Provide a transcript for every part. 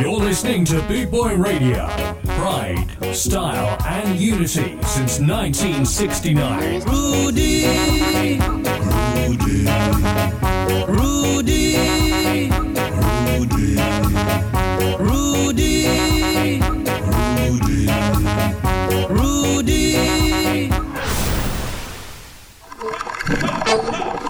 You're listening to Bootboy Radio. Pride, style, and unity since 1969. Rudy. Rudy. Rudy. Rudy. Rudy. Rudy. Rudy.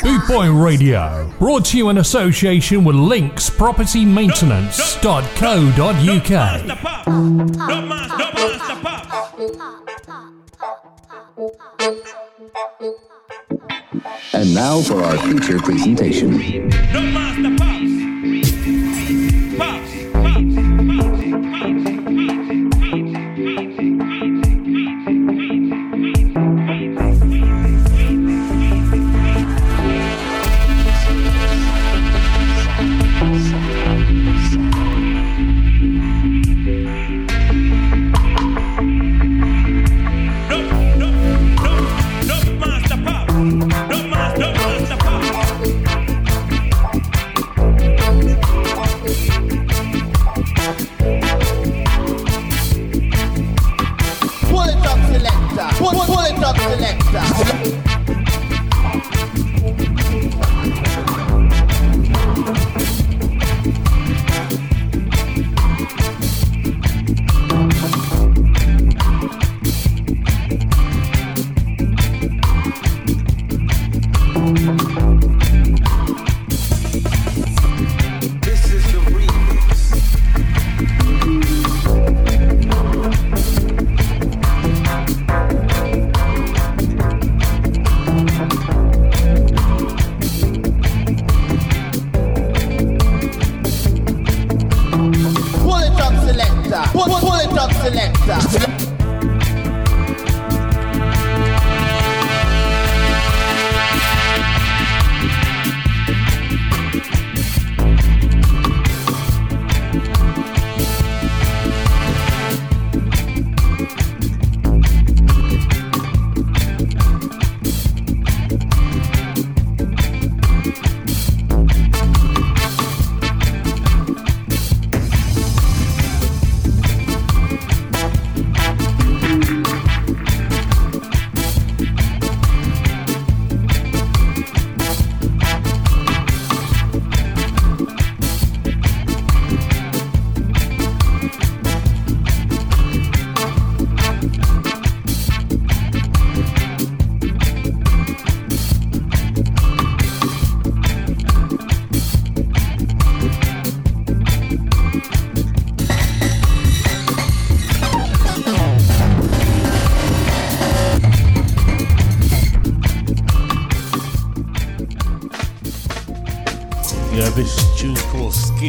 Bootboy Radio, brought to you in association with Links Property Maintenance.co.uk. And now for our feature presentation.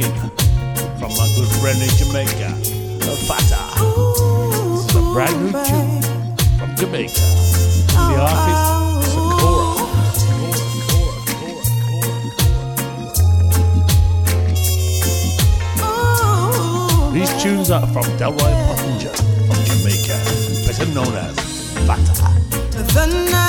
skin from my good friend in Jamaica, a Fata. This is a brand new tune from Jamaica. The artist, Sakura. These tunes are from Delroy Pottinger from Jamaica, better known as Fata.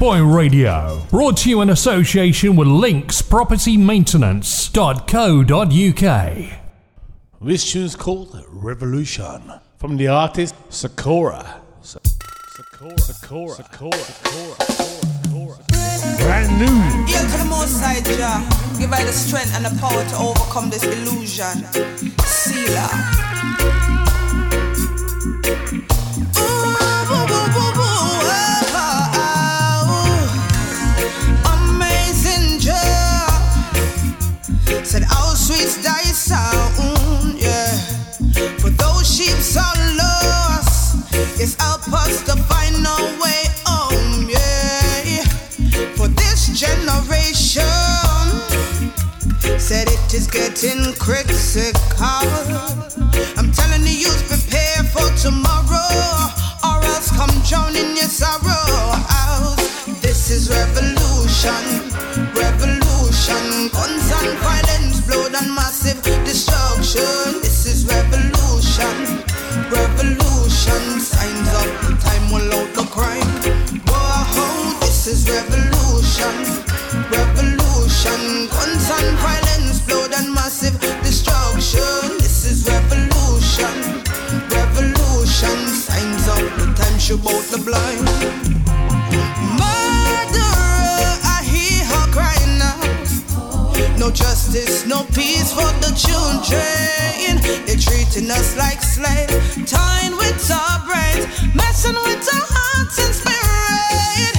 Boy Radio. Brought to you in association with Links Property linkspropertymaintenance.co.uk. This tune's called Revolution from the artist Sakura. Sakura, Sakura, Sakura, Sakura, Brand new. Yeah, to the most side, Jah. Give her the strength and the power to overcome this illusion. Selah. Said, oh, sweet die sound, yeah. For those sheep so lost, it's up us to find a way home, yeah. For this generation, said it is getting critical. she about the blind. Murderer, I hear her crying now. No justice, no peace for the children. They're treating us like slaves, tying with our brains, messing with our hearts and spirit.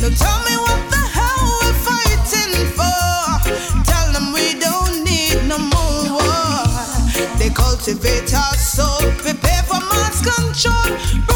Now tell me what the hell we're fighting for. Tell them we don't need no more war. They cultivate our soul, prepare for mass control.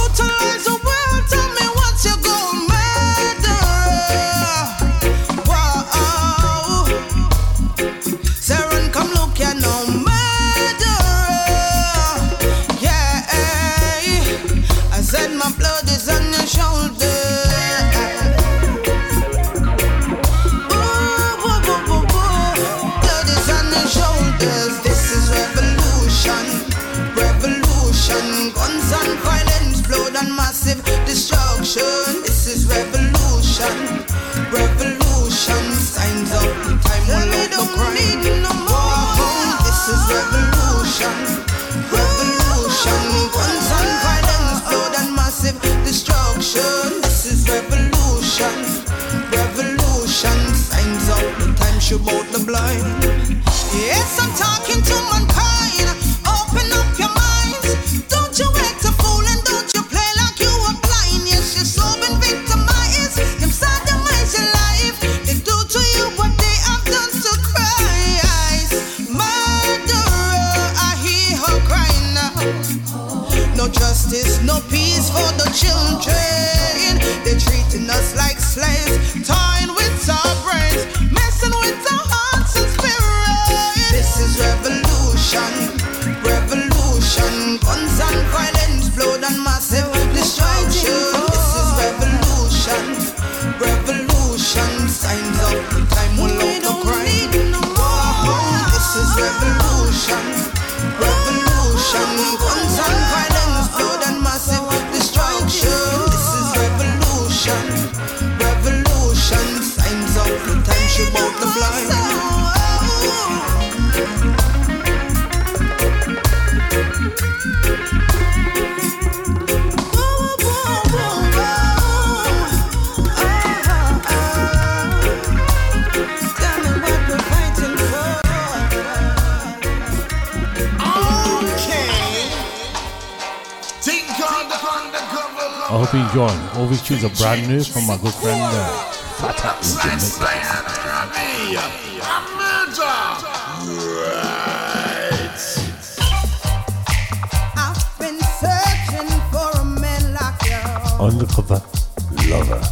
she about the blind. Yes, I'm talking to mankind. hope you enjoy. All these tunes brand new from my good friend uh, Fata in Jamaica. Undercover lover.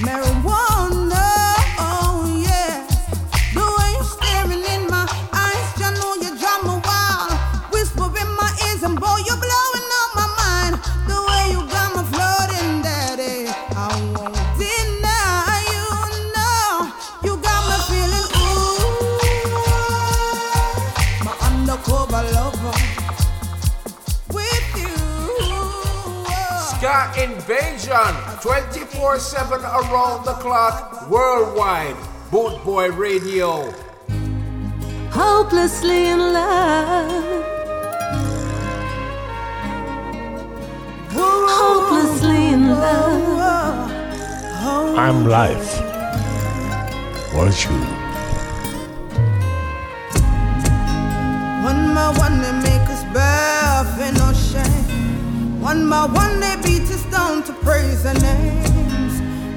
Marijuana. 24 7 around the clock worldwide. Boot Boy Radio. Hopelessly in love. Hopelessly in love. I'm life. Was you? One by one they make us bath in no shame. One by one they beat us down to praise the name.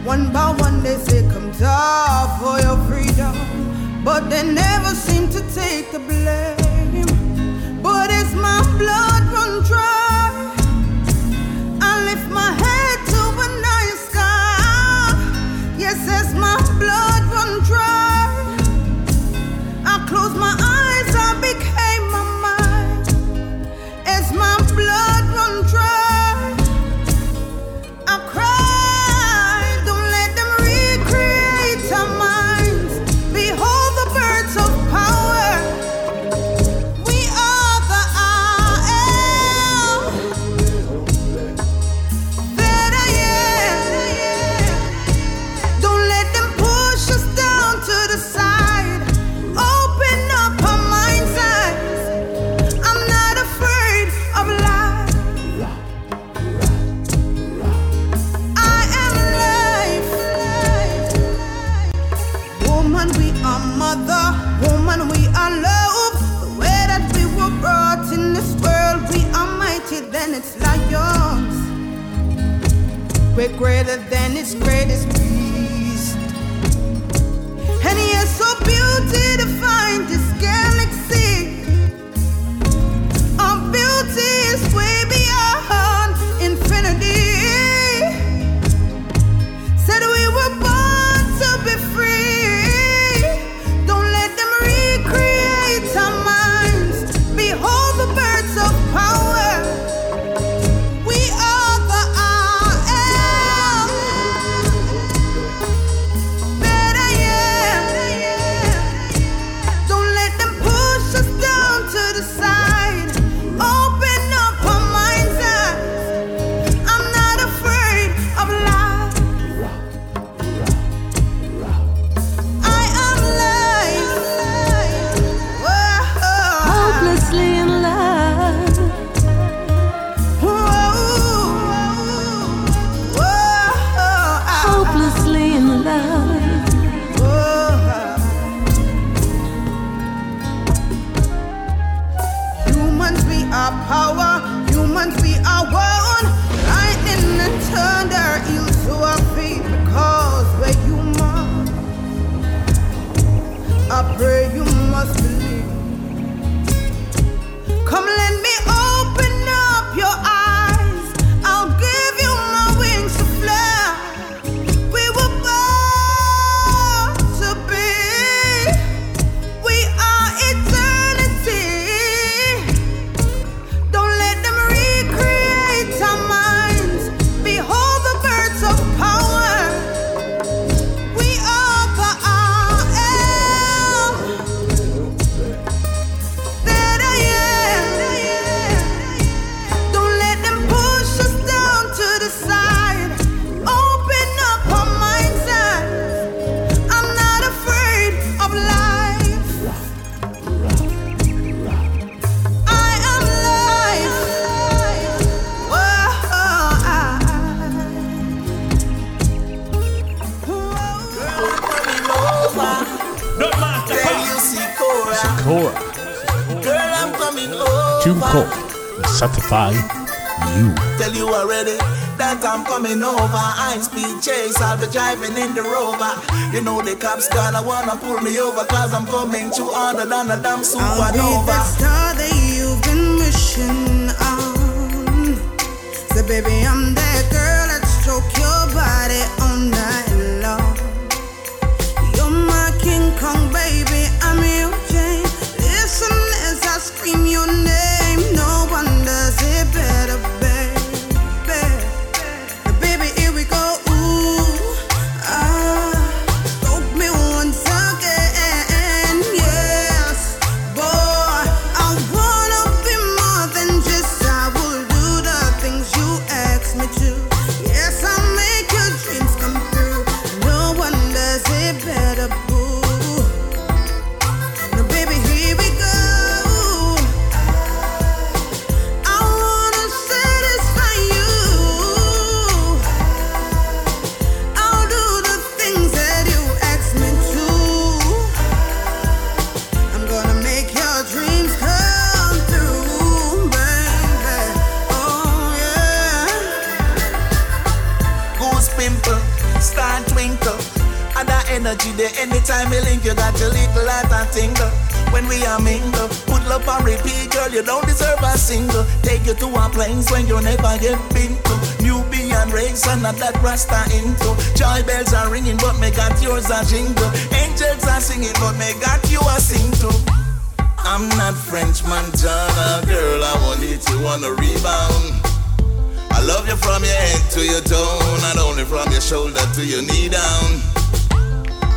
One by one they say, come die for your freedom. But they never seem to take the blame. But it's my blood run dry. We're greater than its greatest. coming over. High speed chase, I'll be driving in the rover. You know the cops gotta wanna pull me over, cause I'm coming too harder than a damn supernova. I'll be the star that you've been wishing on. So baby, I'm that girl that stroke your body all night. that Rasta into. Joy bells are ringing, but me got yours a jingle. Angels are singing, but me got you a sing too. I'm not French Montana, girl. I want you to on a rebound. I love you from your head to your toe, not only from your shoulder to your knee down.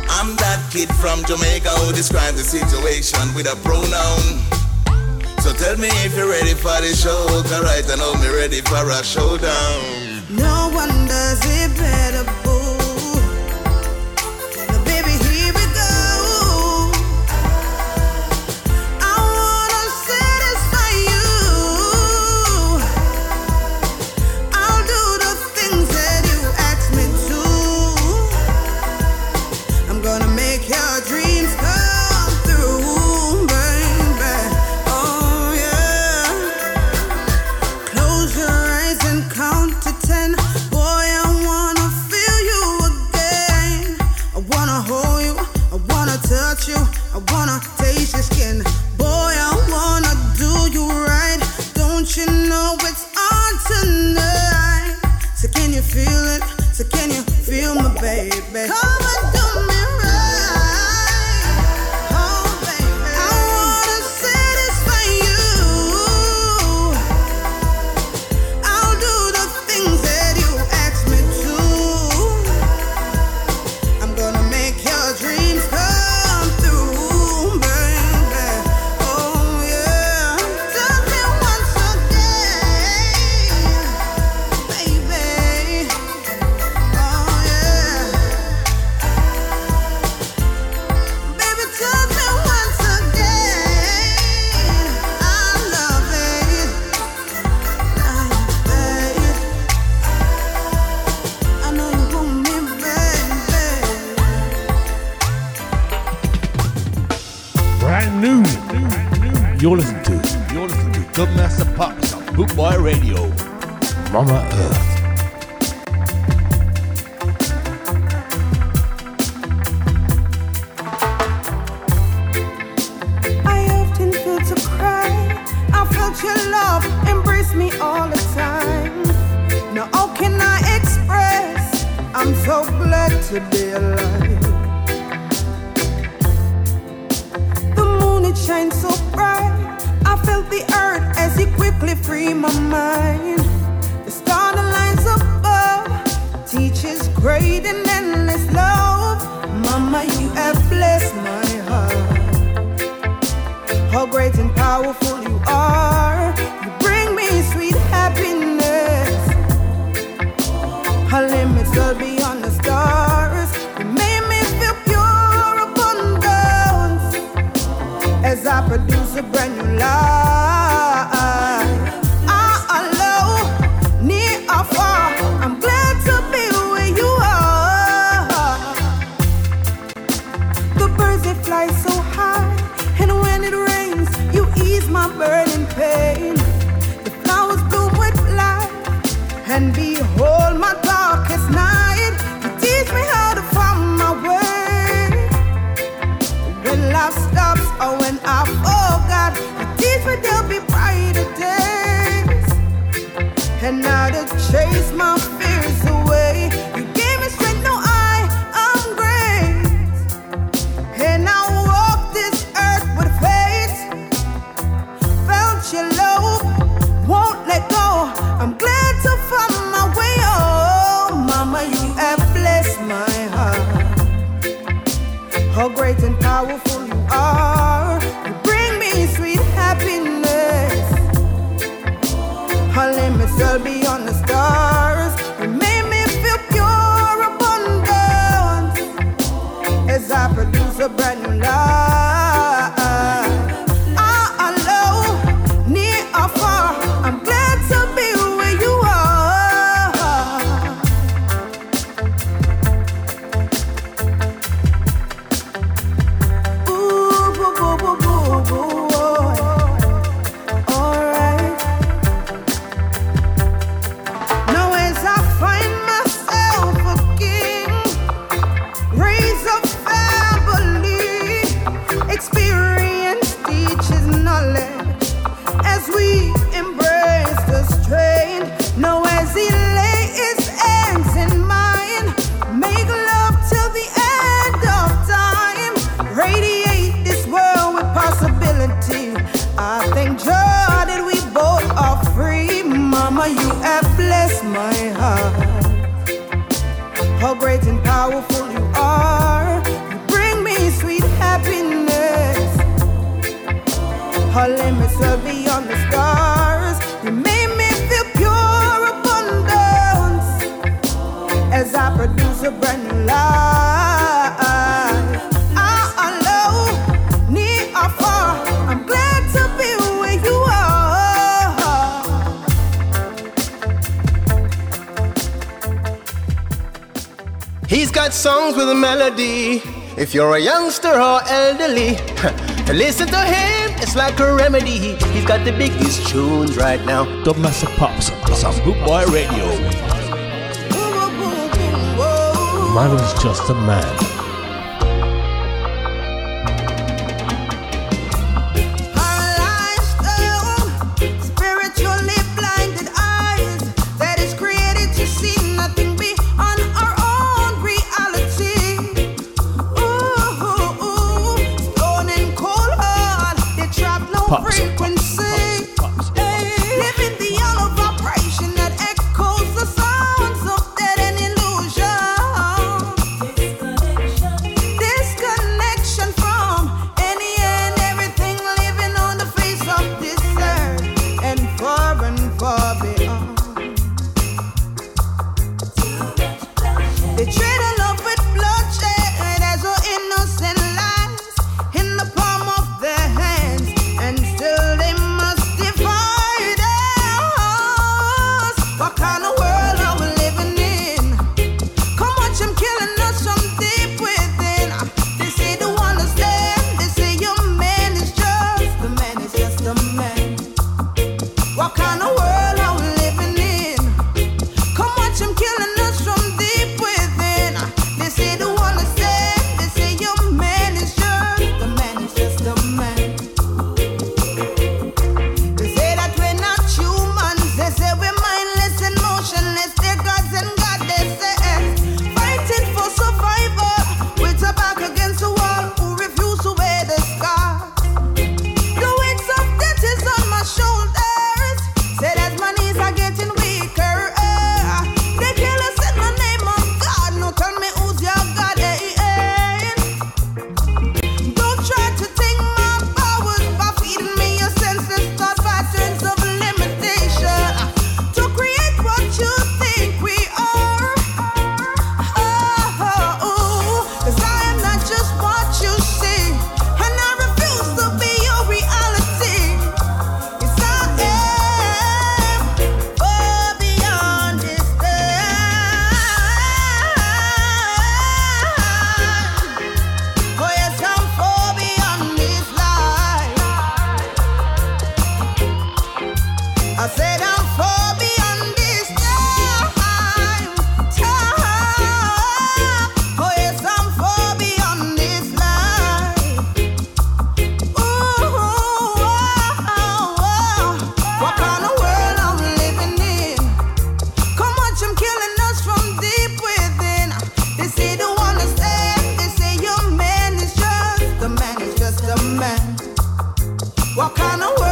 I'm that kid from Jamaica who describes the situation with a pronoun. So tell me if you're ready for the show, right I know me ready for a showdown. No one does it better. If you're a youngster or elderly, listen to him, it's like a remedy. He's got the biggest tunes right now. Dubmaster Pops on Bootboy Radio. Man was just a man. man. What kind of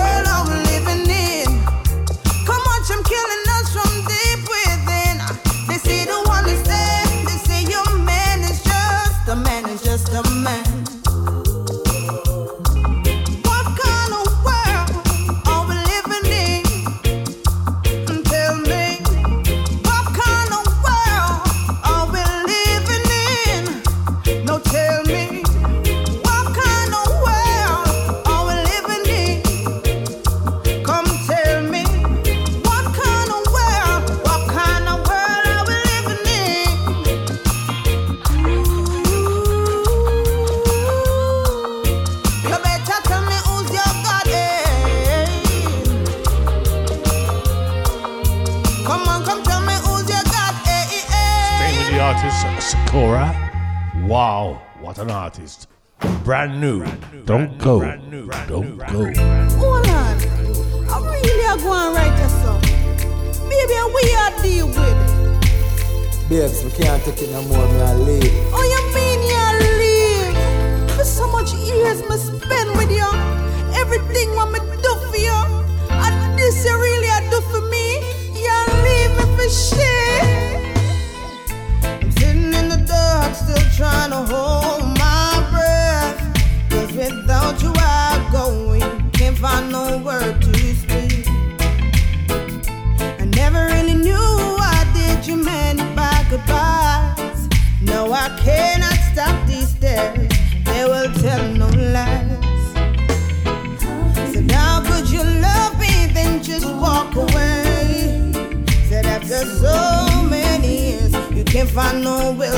can't take it no more, me I leave. Oh, you mean you leave? For so much years me spend with you, everything. I know it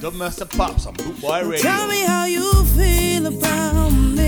the master pops. I'm Bootboy Radio. Tell me how you feel about me.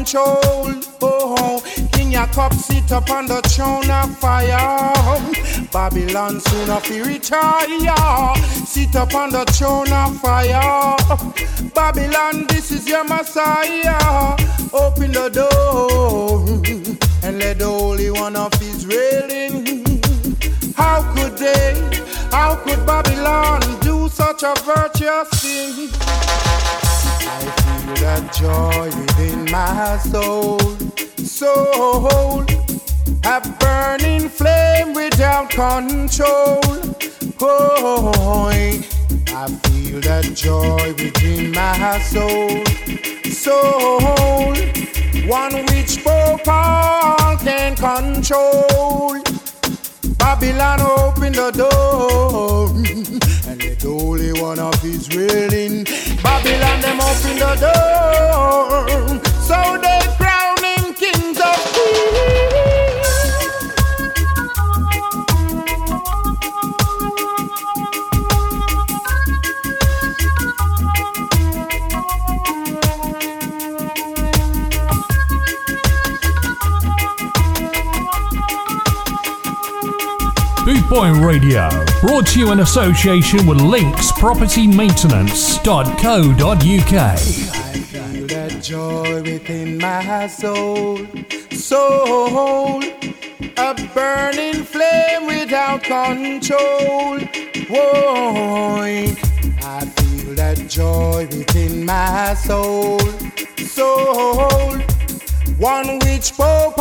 Control. Oh, King Jacob sit up on the throne of fire. Babylon soon of retire. Sit up on the throne of fire. Babylon, this is your Messiah. Open the door and let the Holy One of Israel in. How could they? How could Babylon do such a virtuous thing? I feel that joy within my soul, soul, a burning flame without control. Oh, I feel that joy within my soul, soul, one which Pope Paul can control. Babylon open the door and let the Holy One of Israel in. Babylon them open the door so they crown Bootboy Radio, brought to you in association with Links Property Maintenance.co.uk. I feel that joy within my soul, soul, a burning flame without control. Whoa, I feel that joy within my soul, soul, one which Pope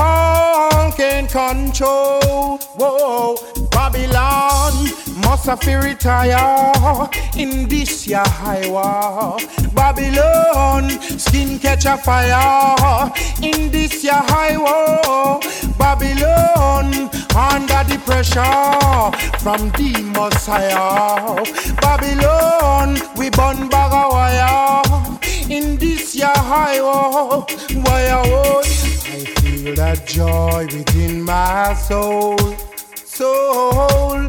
can control. Whoa, Babylon must have retire in this year high war. Babylon skin catch a fire in this year high war. Babylon under the pressure from the Messiah. Babylon we burn bag wire in this year high war. Wire oh, I feel that joy within my soul, soul.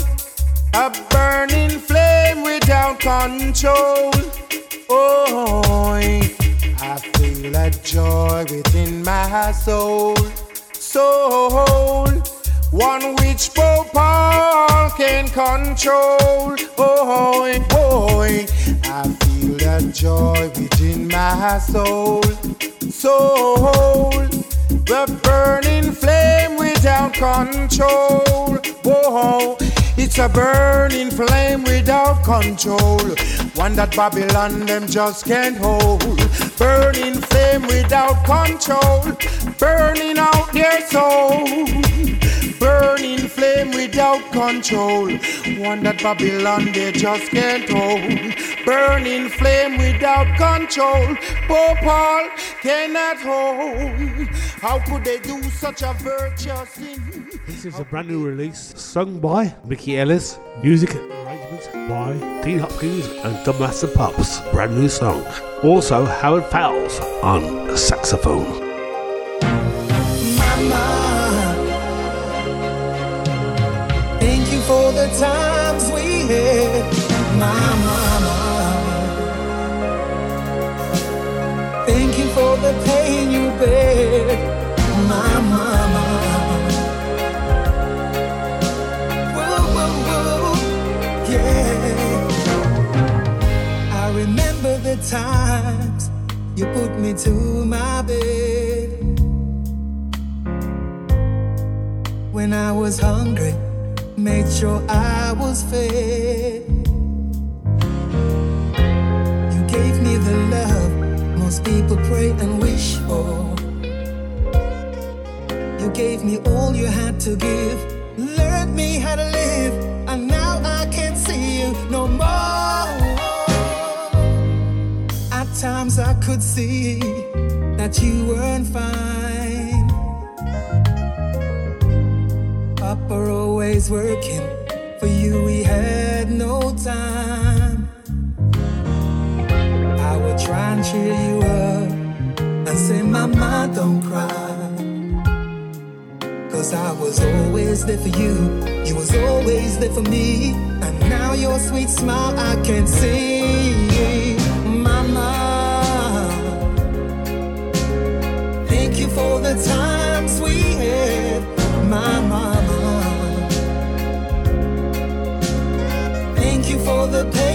A burning flame without control. Oh, I feel that joy within my soul, soul. One which Pope Paul can control. Oh, boy, I feel that joy within my soul, soul. The burning flame without control. Whoa, it's a burning flame without control. One that Babylon them just can't hold. Burning flame without control. Burning out their soul. Burning flame without control. One that Babylon they just can't hold. Burning flame without control. Pope Paul cannot hold. How could they do such a virtuous thing? This is a brand new release sung by Mickey Ellis, music arrangements by Dean Hopkins and Dub Master Pops. Brand new song. Also, Howard Fowles on saxophone. Thank for the times we had, my mama. Thank you for the pain you bear, my mama. Whoa, whoa, whoa, yeah. I remember the times you put me to my bed when I was hungry made sure I was fed. You gave me the love most people pray and wish for. You gave me all you had to give, learned me how to live, and now I can't see you no more. At times I could see that you weren't fine. Papa always working. For you, we had no time. I would try and cheer you up and say, Mama, don't cry. Cause I was always there for you. You was always there for me. And now your sweet smile I can see. Mama, thank you for the times we had. Mama. The pain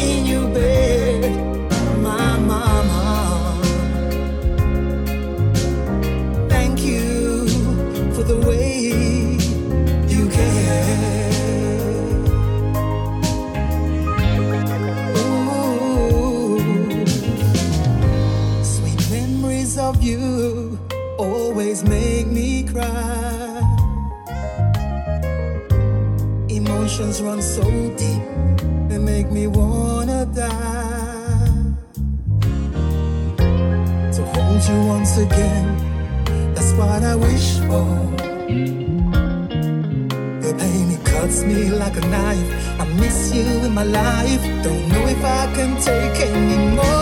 again, that's what I wish for. The pain it cuts me like a knife. I miss you in my life. Don't know if I can take anymore.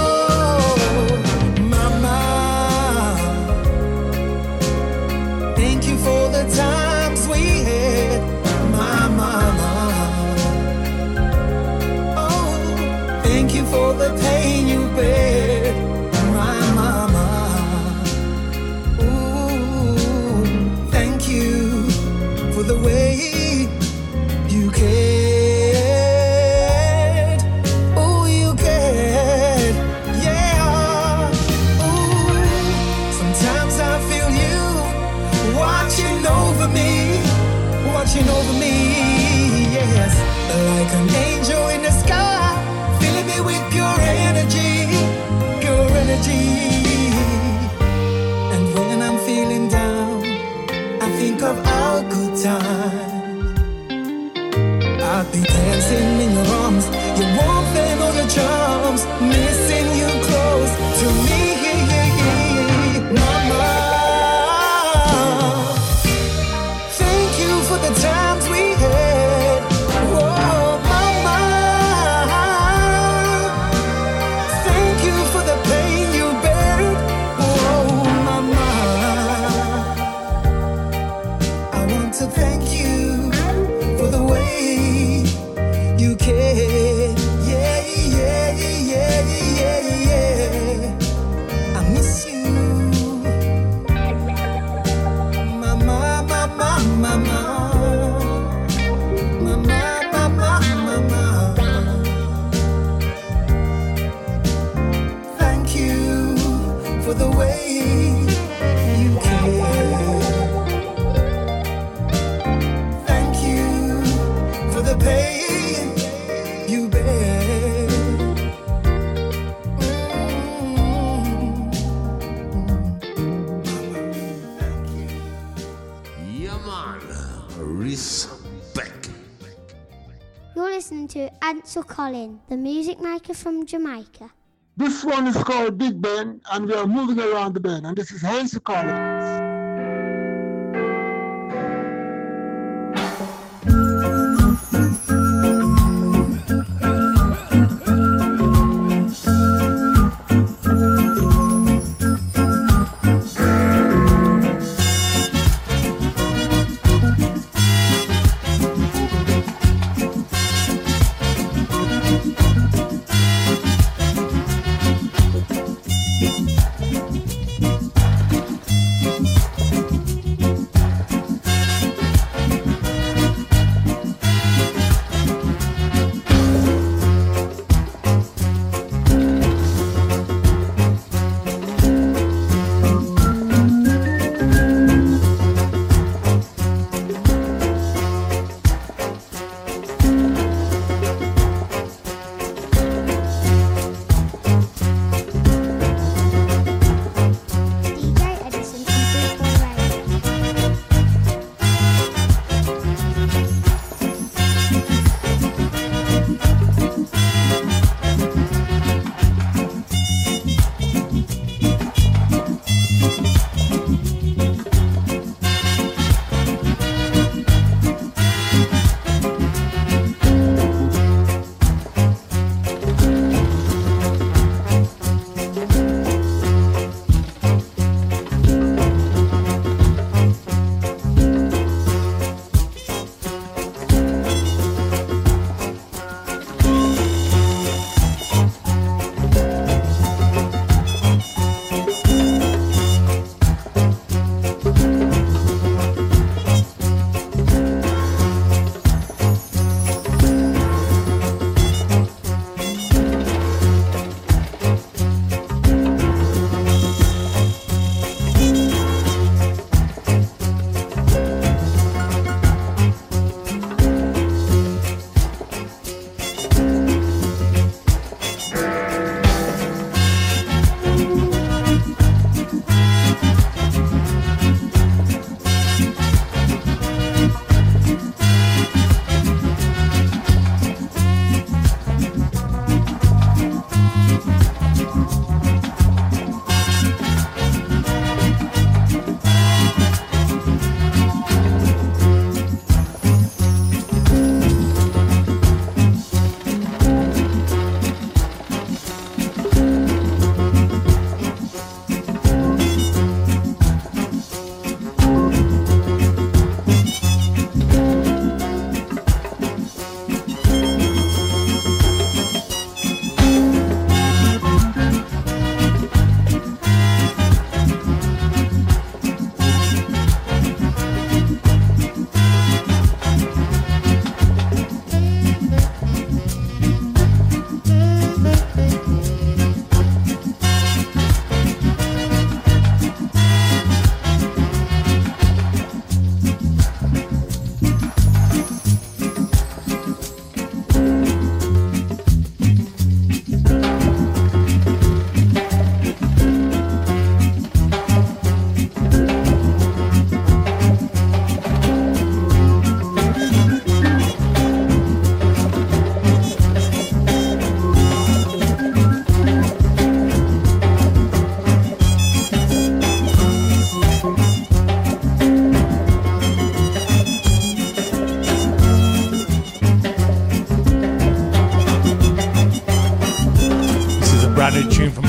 Collin, the music maker from Jamaica. This one is called Big Ben, and we are moving around the bend. And this is Ansel Collins.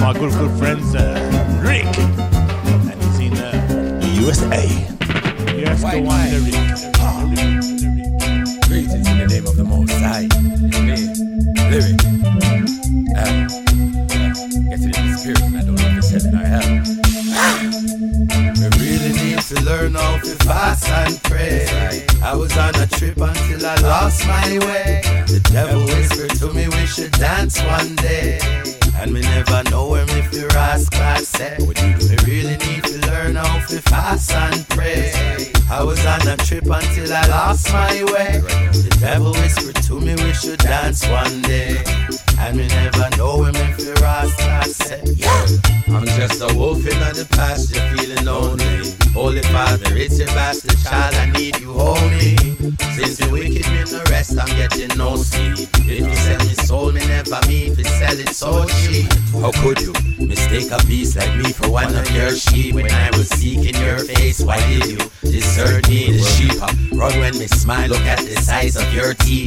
my good, good friends uh, Rick, and he's in uh, the USA. Yes, the go. smile, look at the size of your teeth.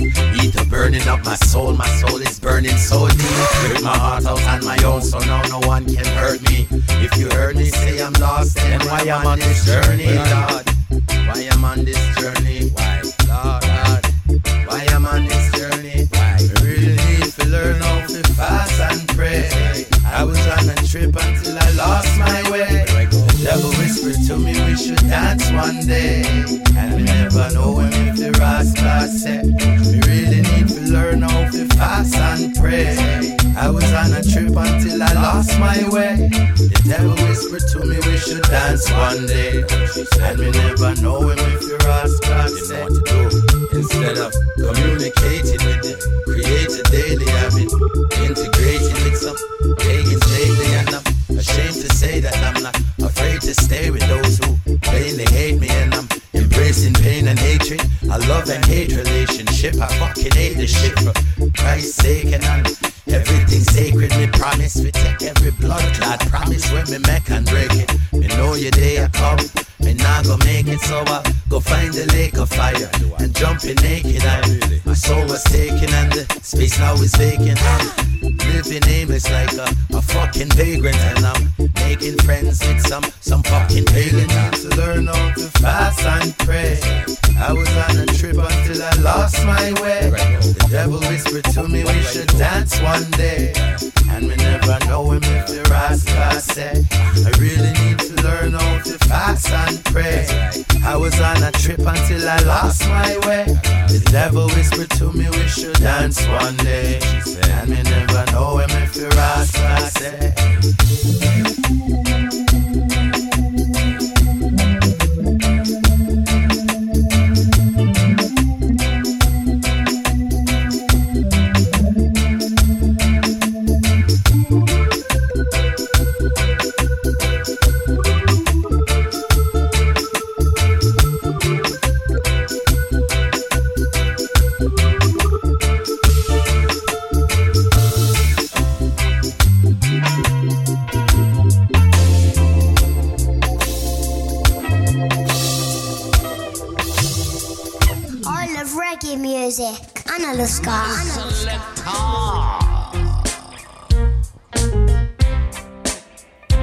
music. Analyska.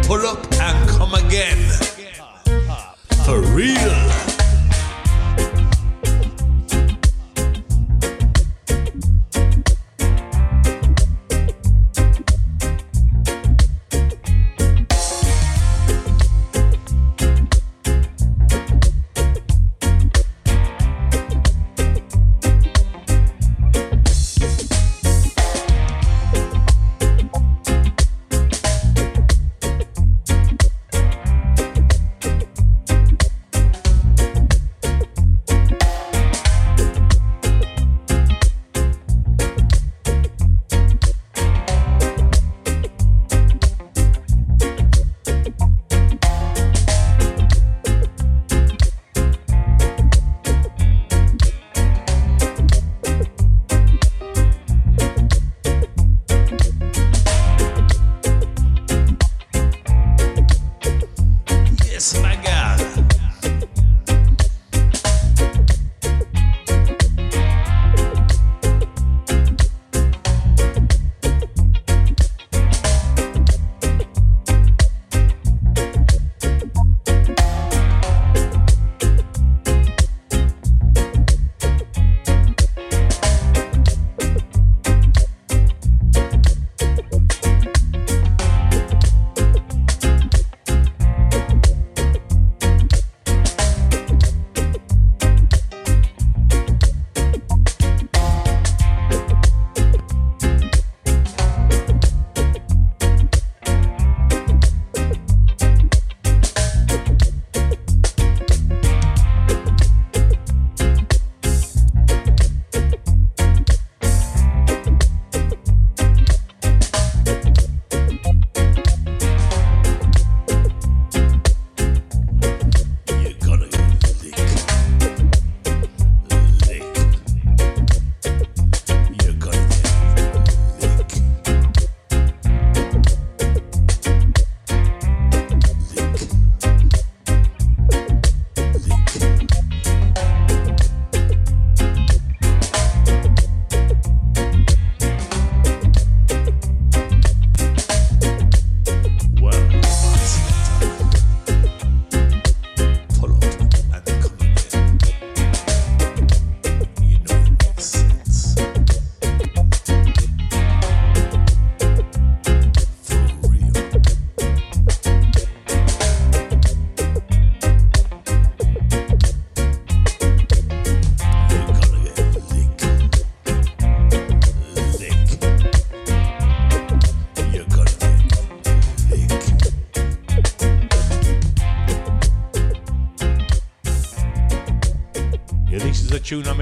Pull up and come again. For real.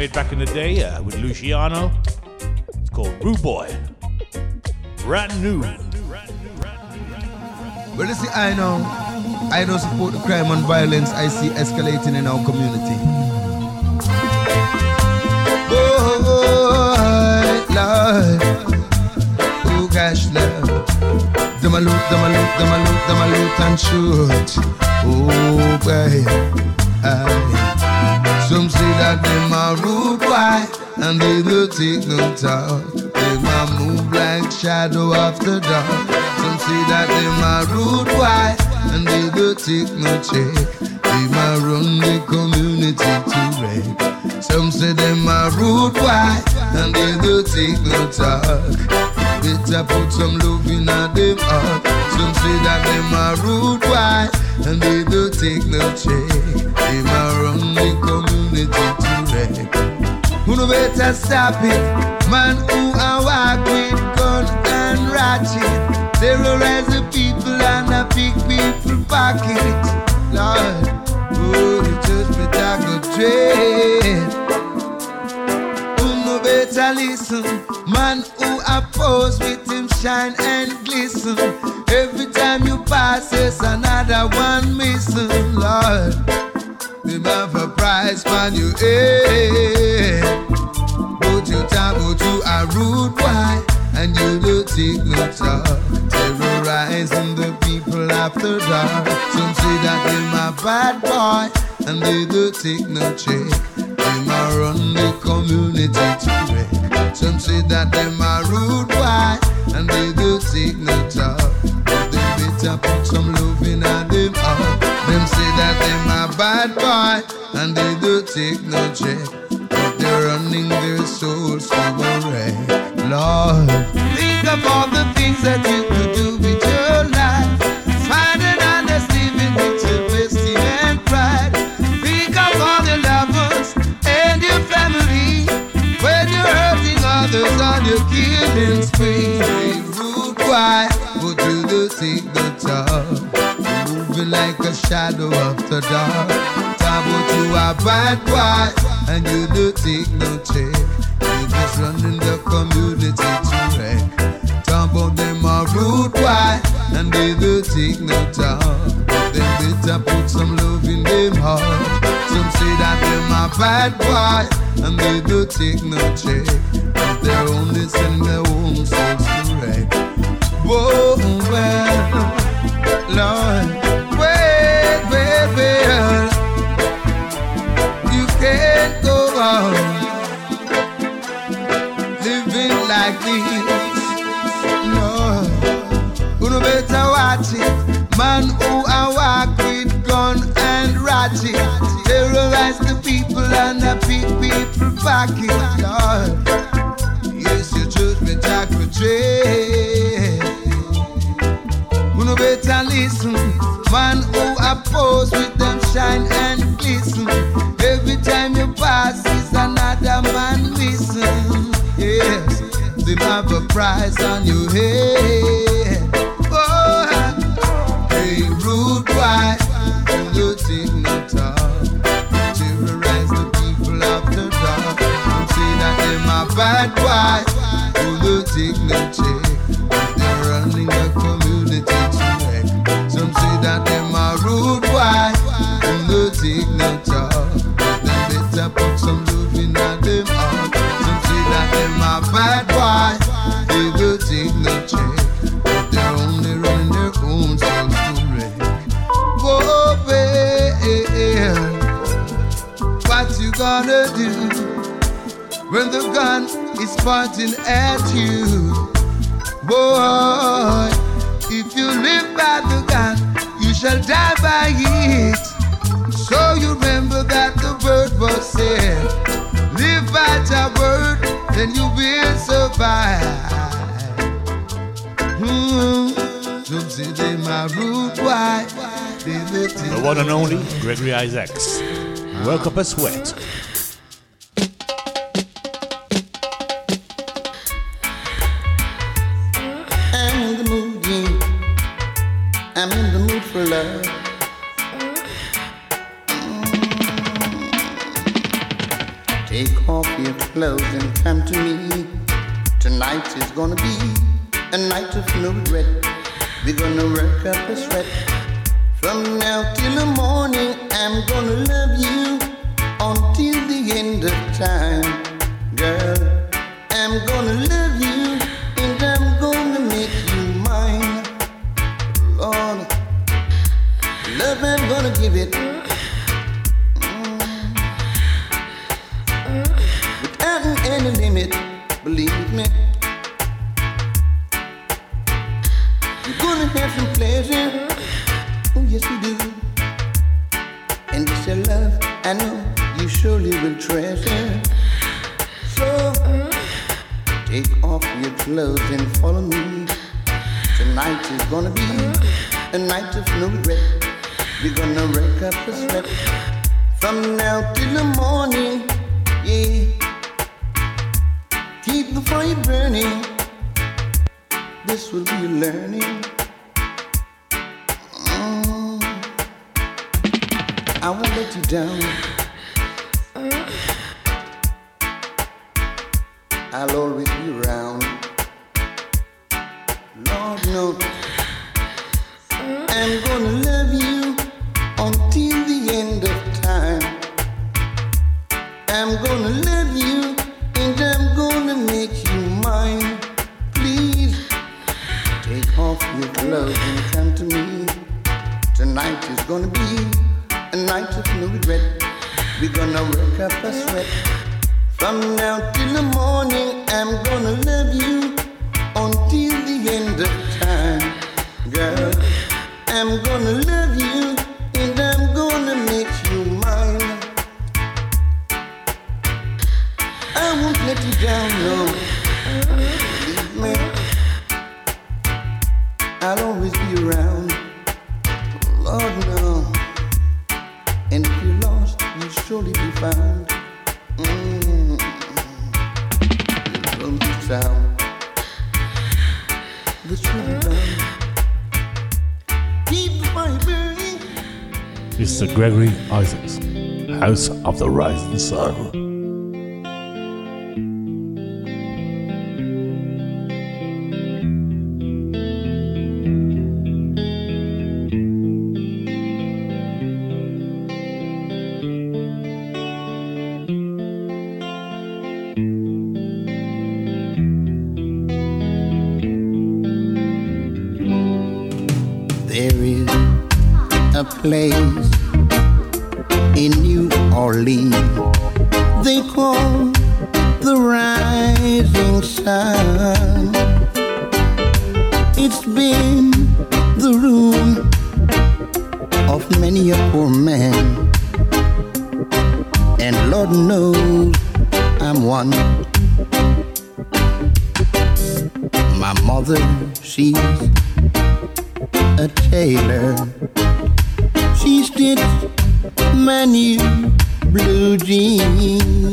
Made back in the day uh, with Luciano. It's called Rude Boy. Brand new. Well, you see, I know, I don't support the crime and violence I see escalating in our community. Oh, Lord, oh gosh, Lord, them a loot, them a loot, them a loot, them a loot and shoot. Oh, boy, aye. Some say that them a rude boy and they don't take no talk. They a move like shadow after dark. Some say that them a rude boy and they don't take no check. They a run the community to wreck. Some say them a rude boy and they don't take no talk. Better put some love in them heart. Some say that them a rude boy and they don't take no check. They a run the community to wreck. Who no better stop it? Man who a walk with gun and ratchet, terrorize the people and a pick people pocket. Lord, oh, the judgment I go dread. Listen? Man who oppose with him shine and glisten. Every time you pass, there's another one missing. Lord, them have a price on you eh. head. But you talk about you a rude boy, and you don't take no talk. Terrorizing the people after dark. Some say that them my bad boy, and they don't take no check. Them a run the community to wreck. Some say that them a rude boy, and they don't take no talk. But they better put some love in a them heart. Them say that them a bad boy, and they don't take no check. But they're running their souls to a wreck. Lord, think of all the things that you could killing spree. Rude boy, but you don't take the talk. Moving like a shadow after dark. Talk about you a bad boy, and you don't take no check. You just running the community to wreck. About them a rude boy, and they don't take no talk. Them better put some love in them heart. Some say that them a bad boy, and they don't take no check. Their own to well, Lord. You can't go on living like this. No, better watch it. Man who walk with gun and terrorize the people and pick people pocket. Lord, yes, your You better listen. Man who oppose with them shine and glisten. Every time you pass, is another man missing. Yes, they have a price on your head. Oh, hey, rude you talk. Terrorize the people after dark. Say that them a bad boy, gonna do when the gun is pointing at you? Boy, if you live by the gun, you shall die by it. So you remember that the word was said. Live by the word, then you will survive. Hmm. Some say they my rude wife. The one and only Gregory Isaacs. Woke up a sweat. It's is gonna be a night of no regret. We're gonna work up a sweat. From now till the morning, I'm gonna love you until the end of time. Girl, I'm gonna love you and I'm gonna make you mine. Lord, love, I'm gonna give it. Sun. they call the rising sun. It's been the ruin of many a poor man, and Lord knows I'm one. My mother, she's a tailor. She stitched my new blue jeans.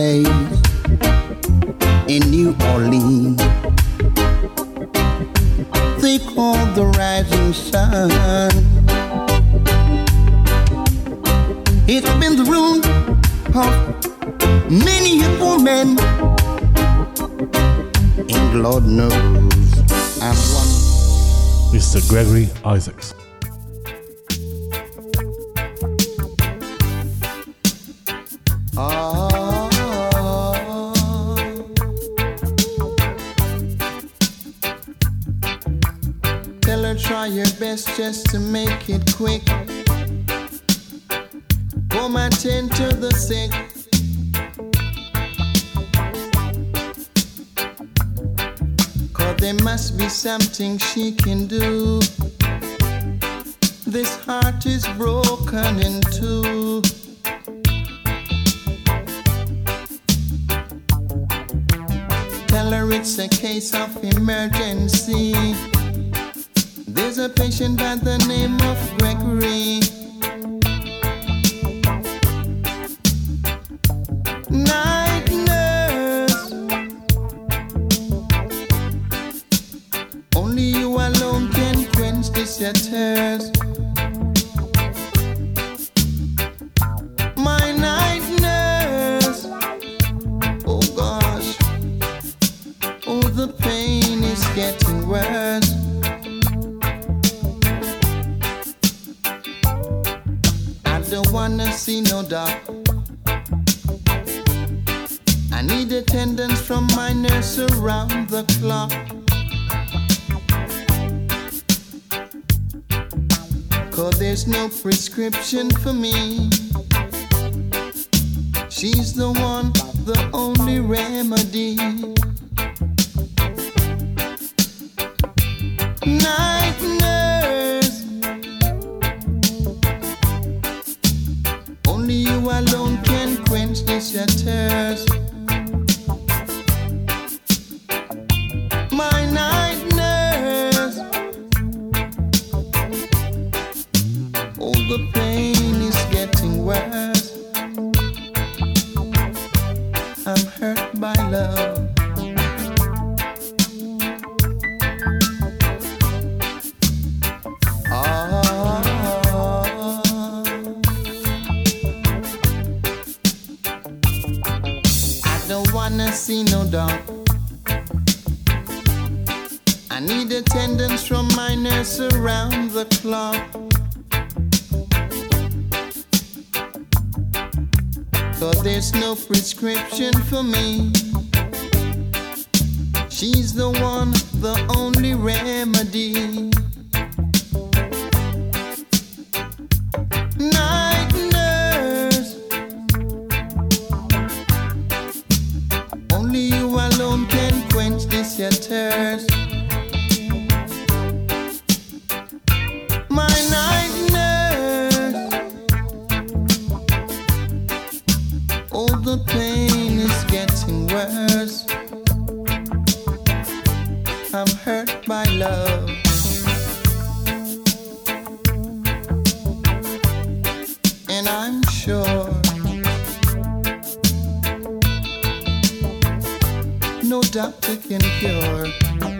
made in New Orleans. They call the rising sun. It's been the room of many a poor man. and Lord knows I'm one. Mr. Gregory Isaacs. just to make it quick. Home my tin to the sink. Cause there must be something she can do. This heart is broken in two. Tell her it's a case of emergency. waiting for me. Doctor can cure.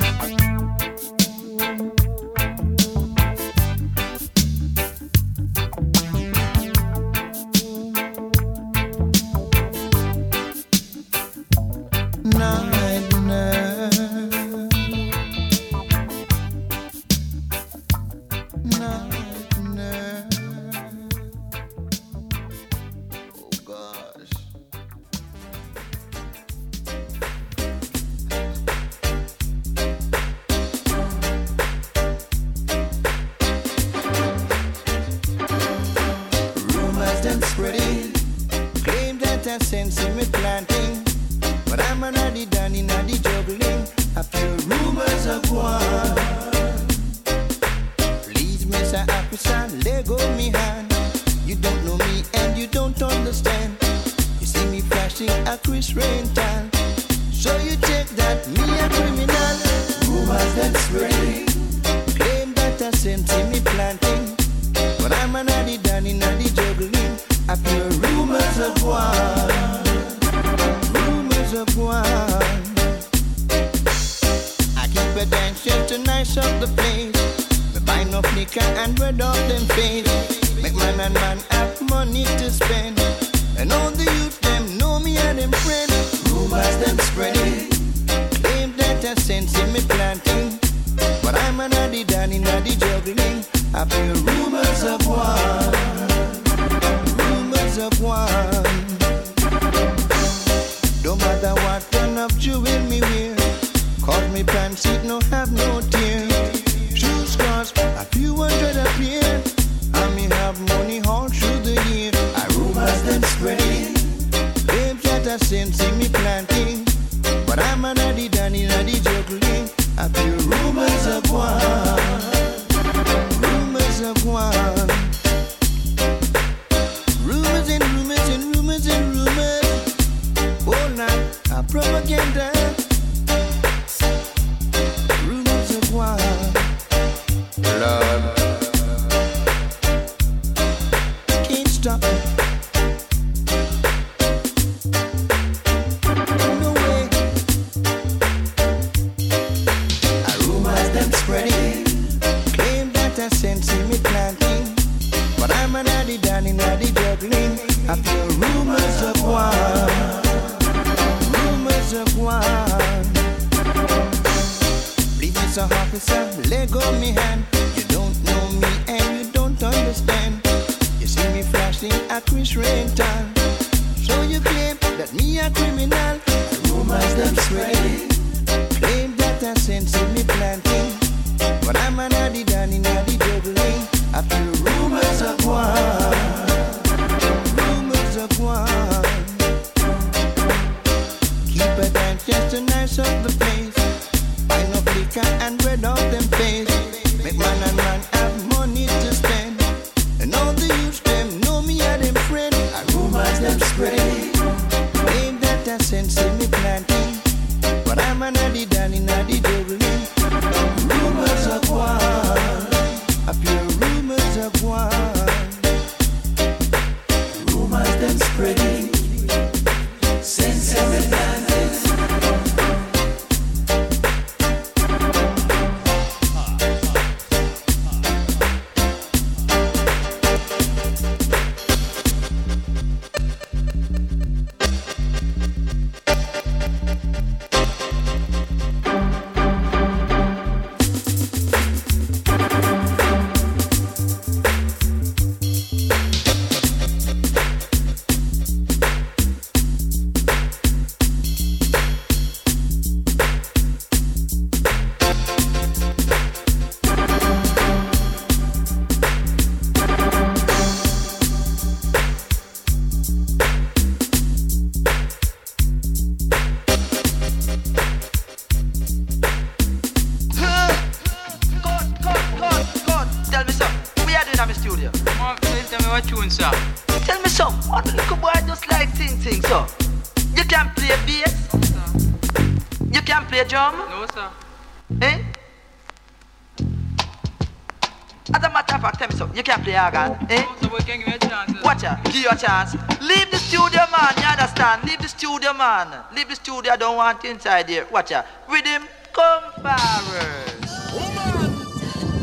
You can't play organ, eh? So we can give you a chance. Watch out, give you a chance. Leave the studio, man. You understand? Leave the studio, man. Leave the studio. I don't want you inside here. Watch out. With him, come forward.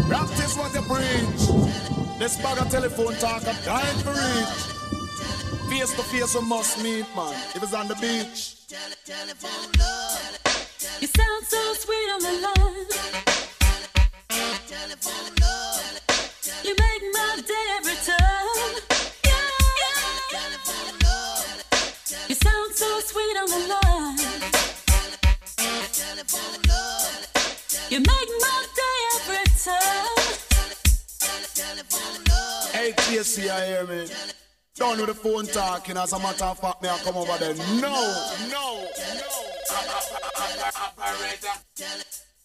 Practice what you preach. This bag of telephone talk, I'm dying for reach. Face to face, we must meet, man. If it's on the beach. You sound so sweet on the line. You make my day every time. Hey, TSC, I hear me. Don't know the phone talking, as a matter of fact, me I come over there. No, no,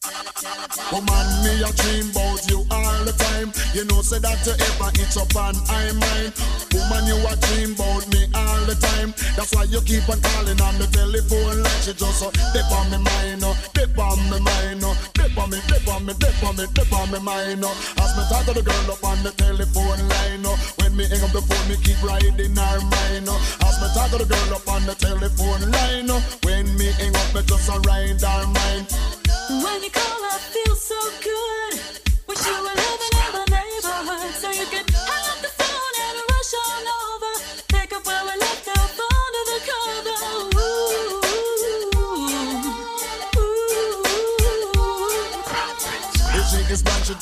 Woman, me a dream about you all the time. You know, say that you ever itch up and I mine. Woman, you a dream about me all the time. That's why you keep on calling on the telephone like she just uh, dip on me mind, uh, dip on me mind, uh, dip on me, dip on me, dip on me, dip on me mind. Uh. As me talk to the girl up on the telephone line, uh, when me hang up the phone, me keep riding her mind. Uh. As me talk to the girl up on the telephone line, uh, when me hang up, me just uh, ride her mind. When you call, I feel so good. Wish you were living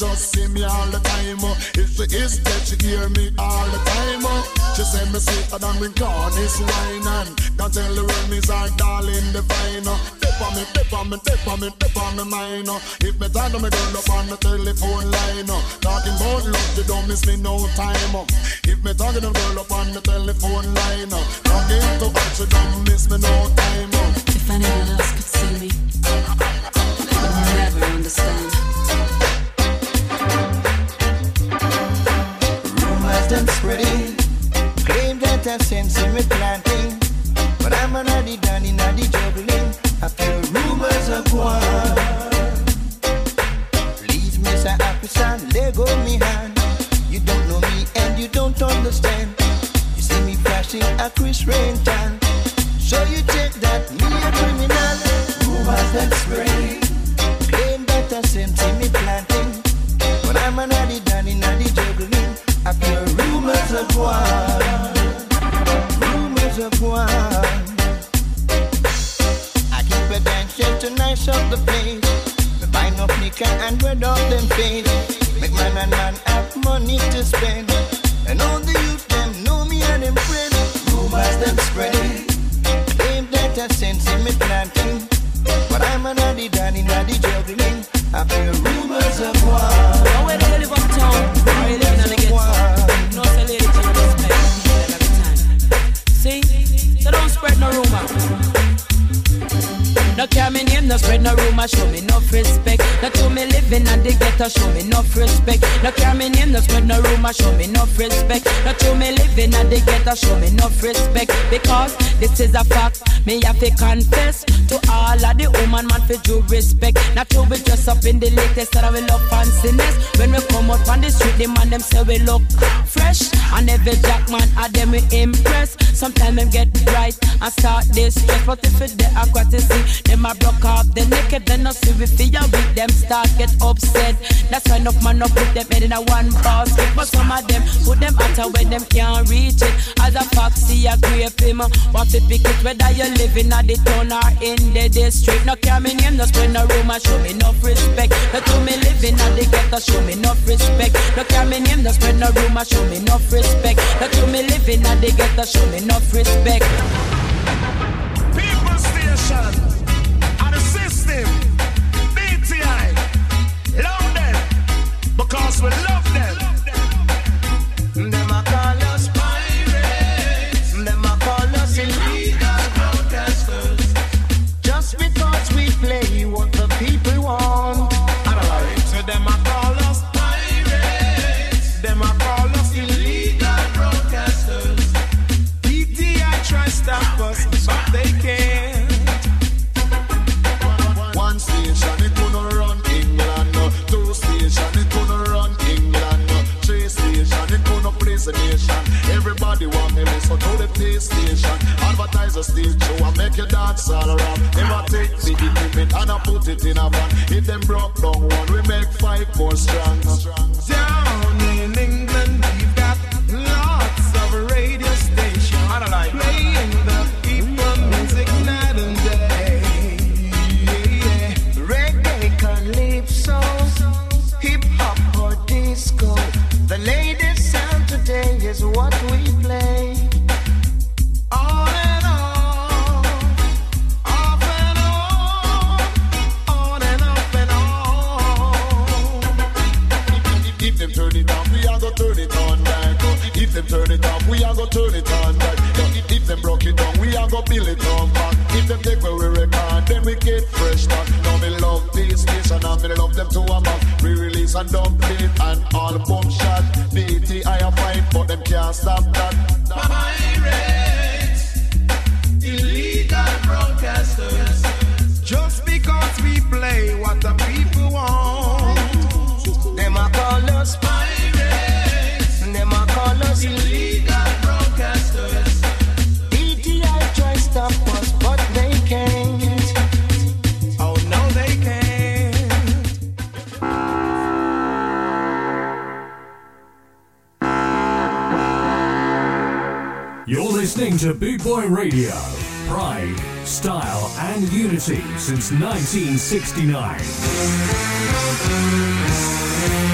just see me all the time. uh. If she is dead, she hear me all the time. uh. She say me sweeter than me cornish wine and can tell the world me's our darling divine. uh. Dip on me, dip on me, dip on me, dip on me mind. uh. If me talk to me girl up on the telephone line, talking about love, you don't miss me no time. If me talking to girl up on the telephone line, talking to her, she don't miss me no time. If anyone else could see me, they would never understand. Them spreading, claim that I sense in me planting, but I'm an addy dandy naddy juggling. I feel rumors are gone. Please, Mr. Officer, let go me hand. You don't know me and you don't understand. You see me flashing a Chris Rain tan. So you take that me a criminal. Rumors them spreading, this is a fact, me have to confess to all of the woman man for due respect. Not to be dressed up in the latest that we love fanciness. When we come out on the street, the man them say we look fresh. And every jack man of them we impress. Sometimes them get right and start this stress. But if it they aquatic see, them a broke off the naked, then I see we feel with them start get upset. That's why enough man up put them head in a one basket. But some of them put them out where them can't reach it. As a foxy, a grape him. Want to pick it whether you living at the town or in the district. No care me name, no spend no room, show me no respect. No to me living at the ghetto, show me no respect. No care me name, no spread no rumor, show me no respect. No to me living at the ghetto, show me no respect. People station and the system. DTI. Love them because we love. Them station. Advertise a stage show and make you dance all around. Never take the equipment and I put it in a van. If them broke down one, we make five more strong. Down in to a map. We release a dump beat and all album shot. DT I fight, but them can't stop that. Mama, listening to Bootboy Radio. Pride, style, and unity since 1969.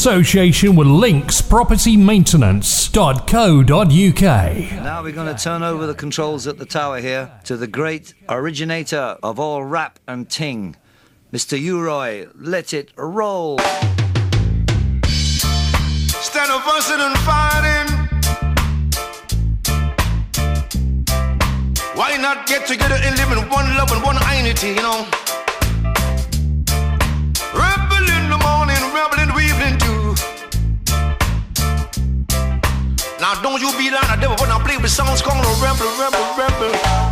association with Links Property linkspropertymaintenance.co.uk. Now we're going to turn over the controls at the tower here to the great originator of all rap and ting, Mr. U-Roy. Let it roll. Instead of fussing and fighting, why not get together and live in one love and one unity, you know? Now don't you be lying, devil, but I'm playing with songs called a ramble, ramble.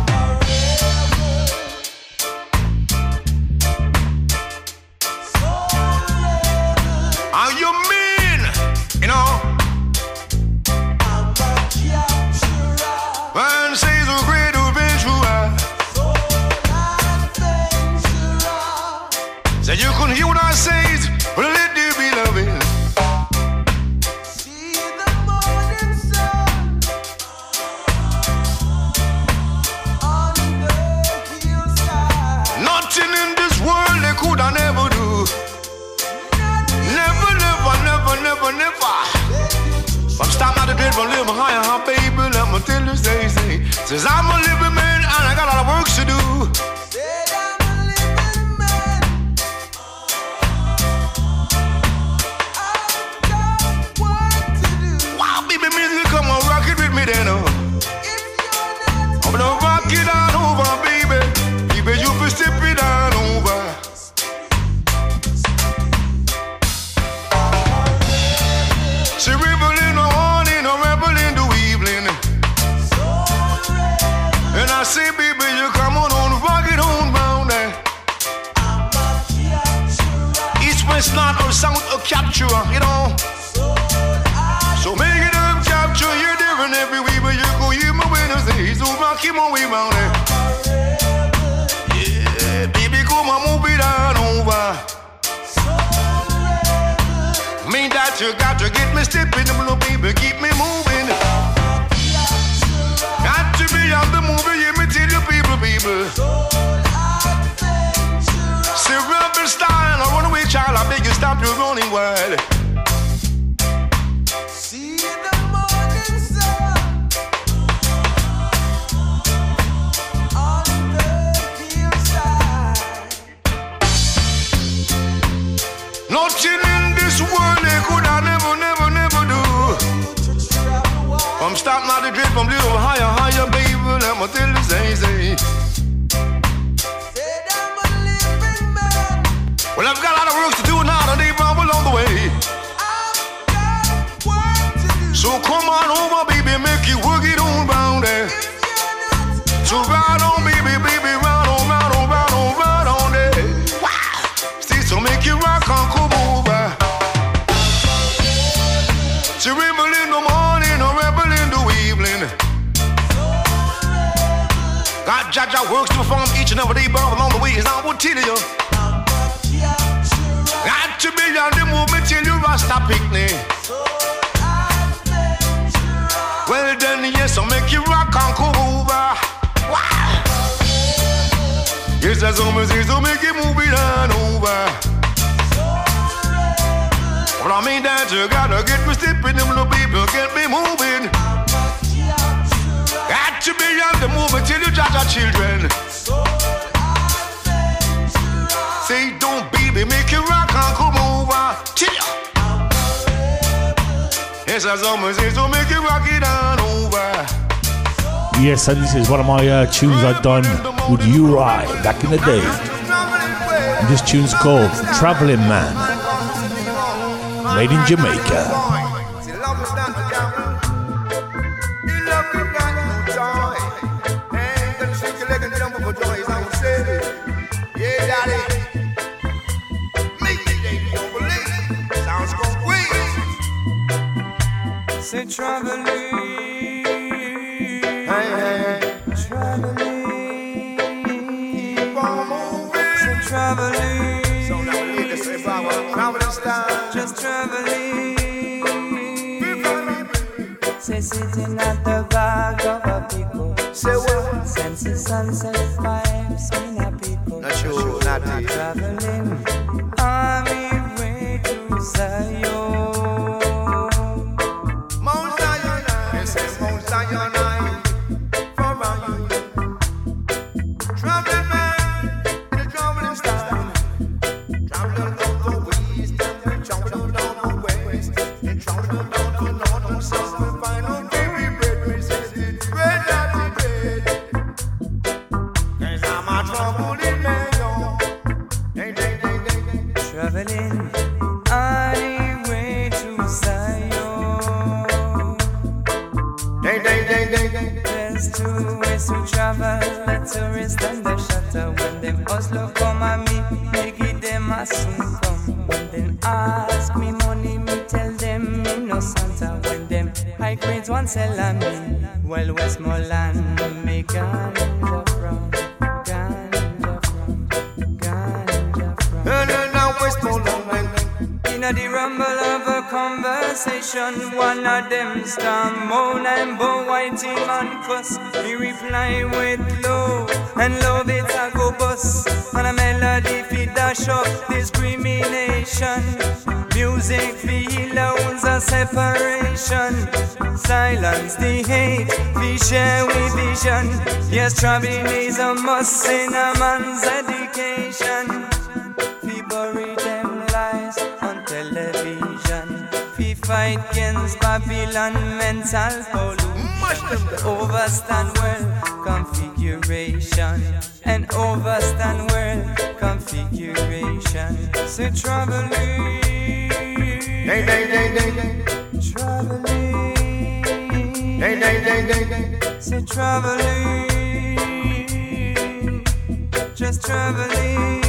Yes, and this is one of my uh, tunes I've done with Uri back in the day. And this tune's called Traveling Man, made in Jamaica. to traveling. Hey, hey, hey. Traveling. Traveling. So now we need to say power. Traveling style. Just traveling. Say sitting at the back of a people. Senses sunset vibes. Me not people. Not sure, not, not traveling. storm moan and bow white man cuss. He reply with love and love it's a go bus. And a melody fi dash up discrimination. Music feel loans a separation. Silence the hate We share we vision. Yes, traveling is a must in a man's addiction. Against Babylon, mental pollution, overstand world configuration, and overstand world configuration. So traveling, day, day, day, day, day. day, day, day, day, day. So troubling, just traveling.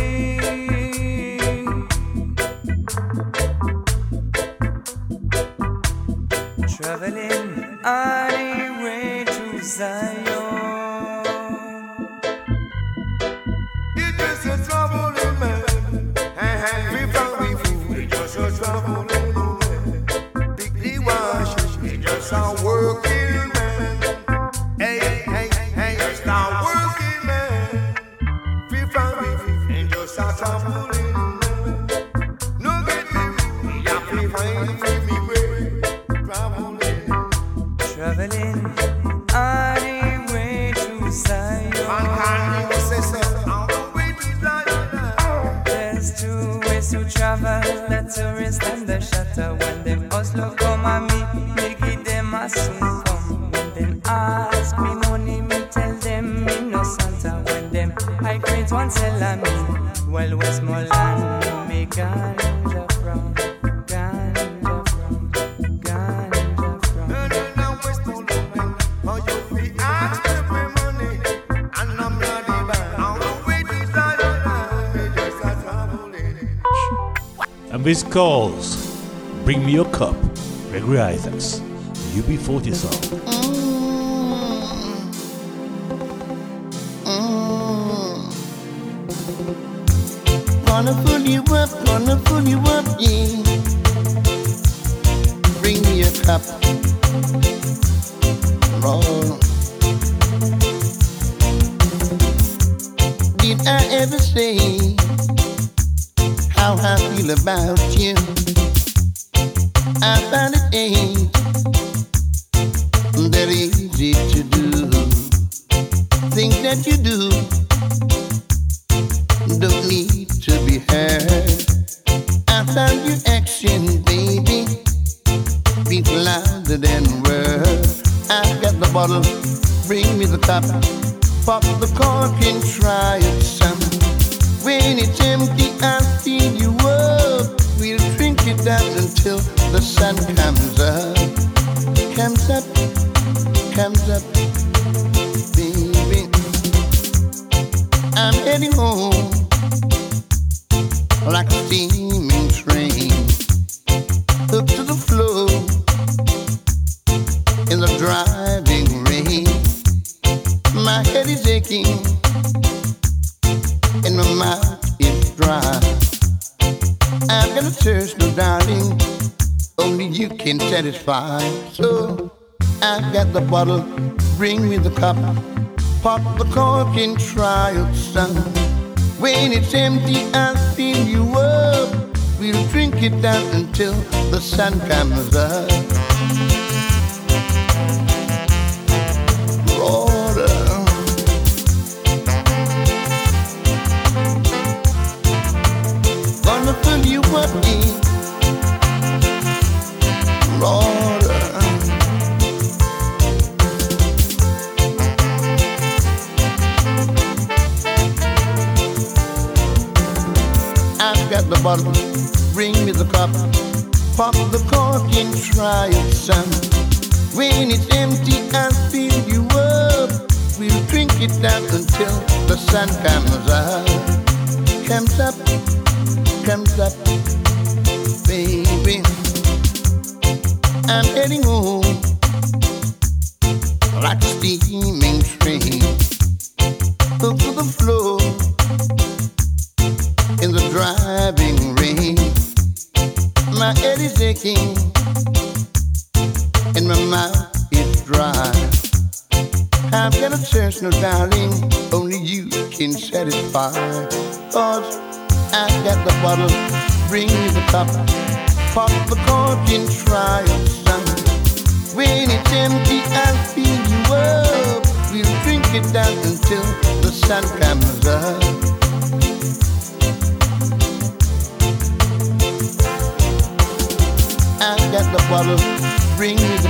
mommy, give them a soon come. When them ask me money, me tell them me no Santa. When them I create one me, well me ganja from, ganja from, ganja from. No, no, no, oh, you be for money, and I'm not even. And this calls, bring me your cup. Agriitas, UB40 song. Gonna pull you up, gonna sun. When it's empty, I'll fill you up. We'll drink it down until the sun comes up.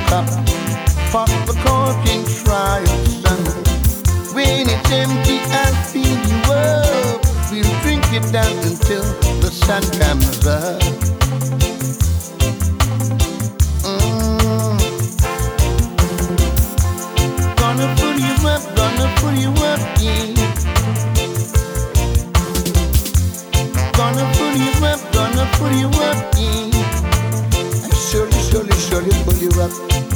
cup for the coaching. And when it's empty, I'll fill you up. We'll drink it down until the sun comes up. Mm. Gonna pull you up, gonna pull you up. Gonna pull you up, gonna pull you up you up.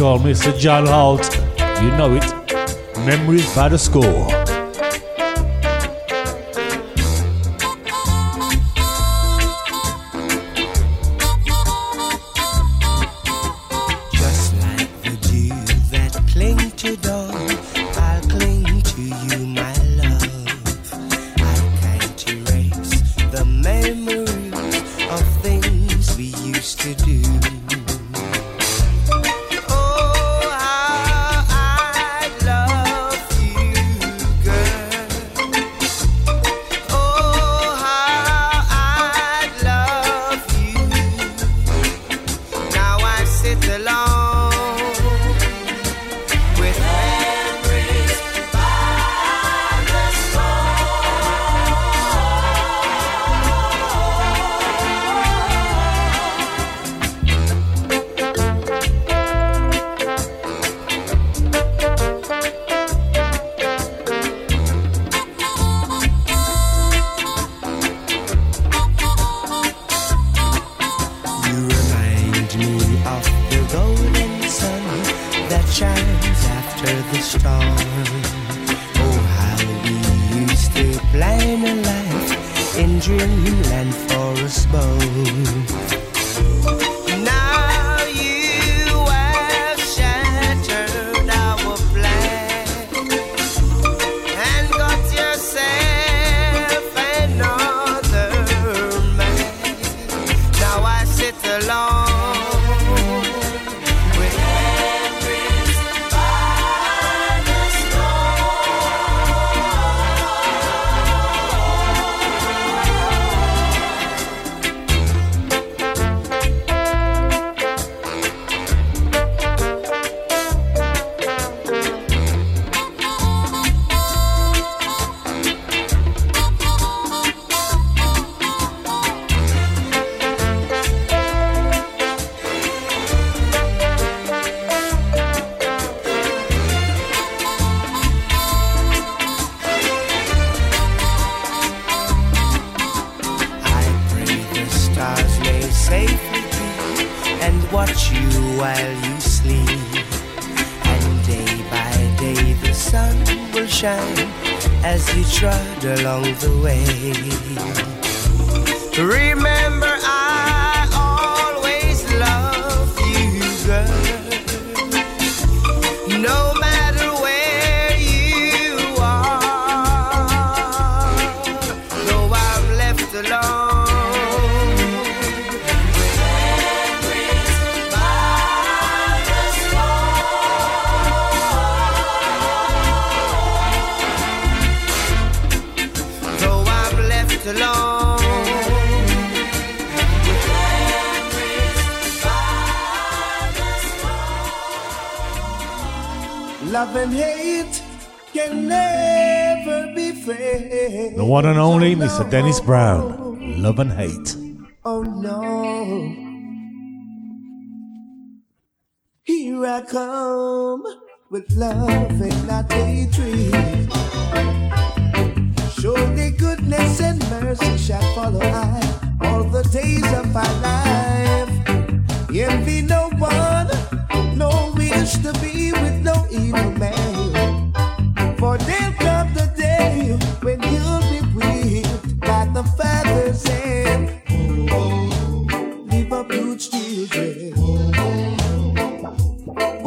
Call Mr. John Holt. You know it. Memories by the score. Sunshine as you trod along the way. Remember, I Love and hate can never be friends. The one and only oh, Mr. Dennis Brown. Love and hate. Oh no. Here I come with love and not hatred. Surely goodness and mercy shall follow I all the days of my life. Envy no one, wish to be with no evil man. For there'll come the day when you'll be whipped by the father's hand. Leave up huge children.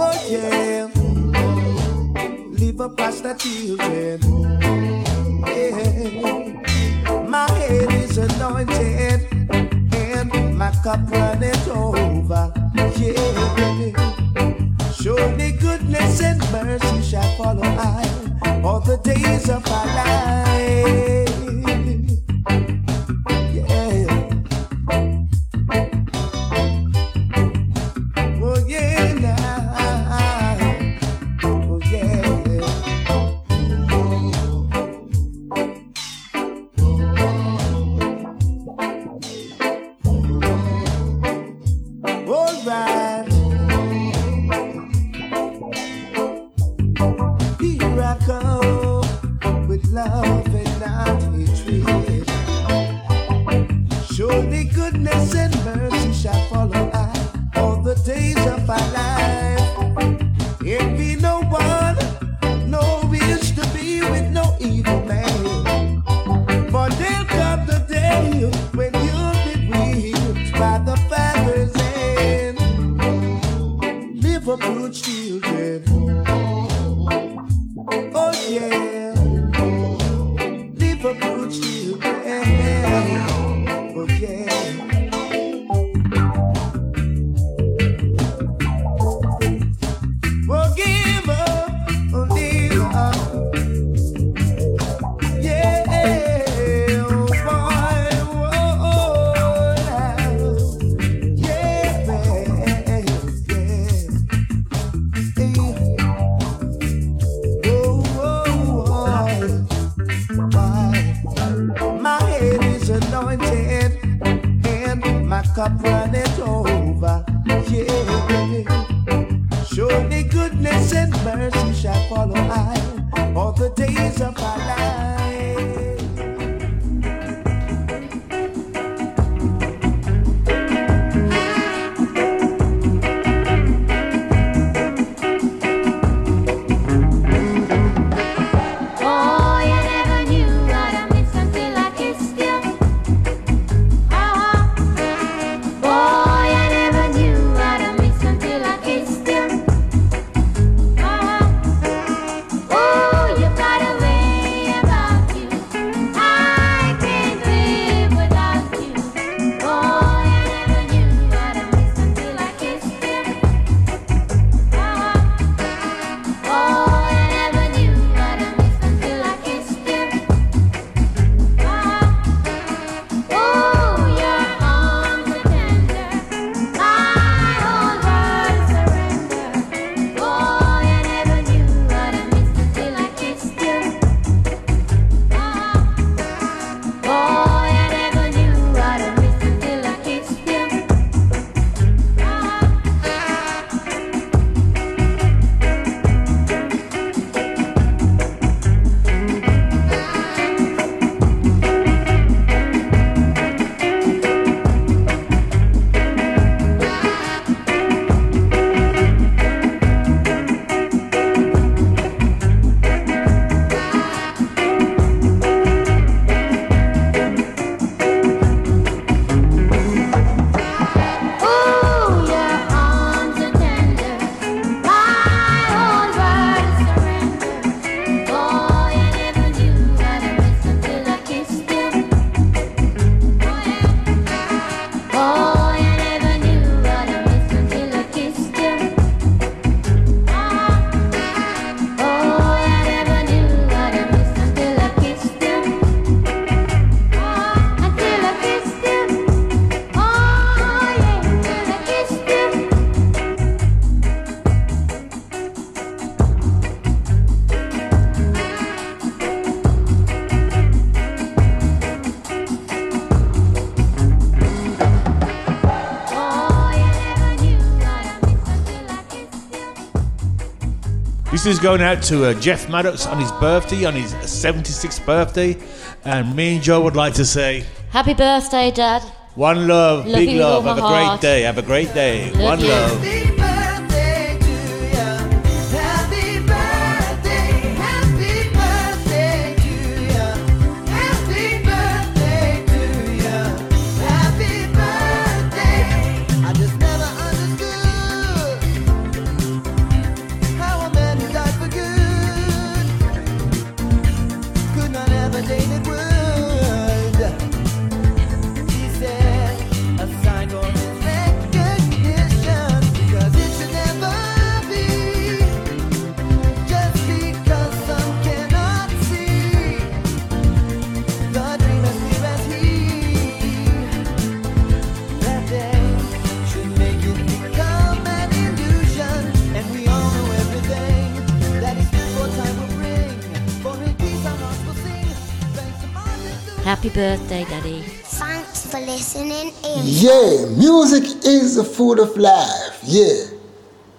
Oh yeah. Leave up past children. Yeah. My head is anointed and my cup runneth over. Yeah. Surely goodness and mercy shall follow I all the days of my life. This is going out to uh, Jeff Maddox on his birthday, on his 76th birthday. And me and Joe would like to say, Happy birthday, Dad. one love, big you with all love. Have a great day. Have a great day. Love one you. love. Of life. Yeah.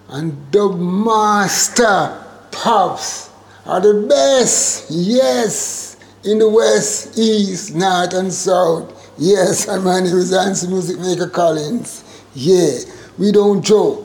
And the master pops are the best. Yes. In the west, east, north, and south. Yes, and my name is Music Maker Collins. Yeah, we don't joke.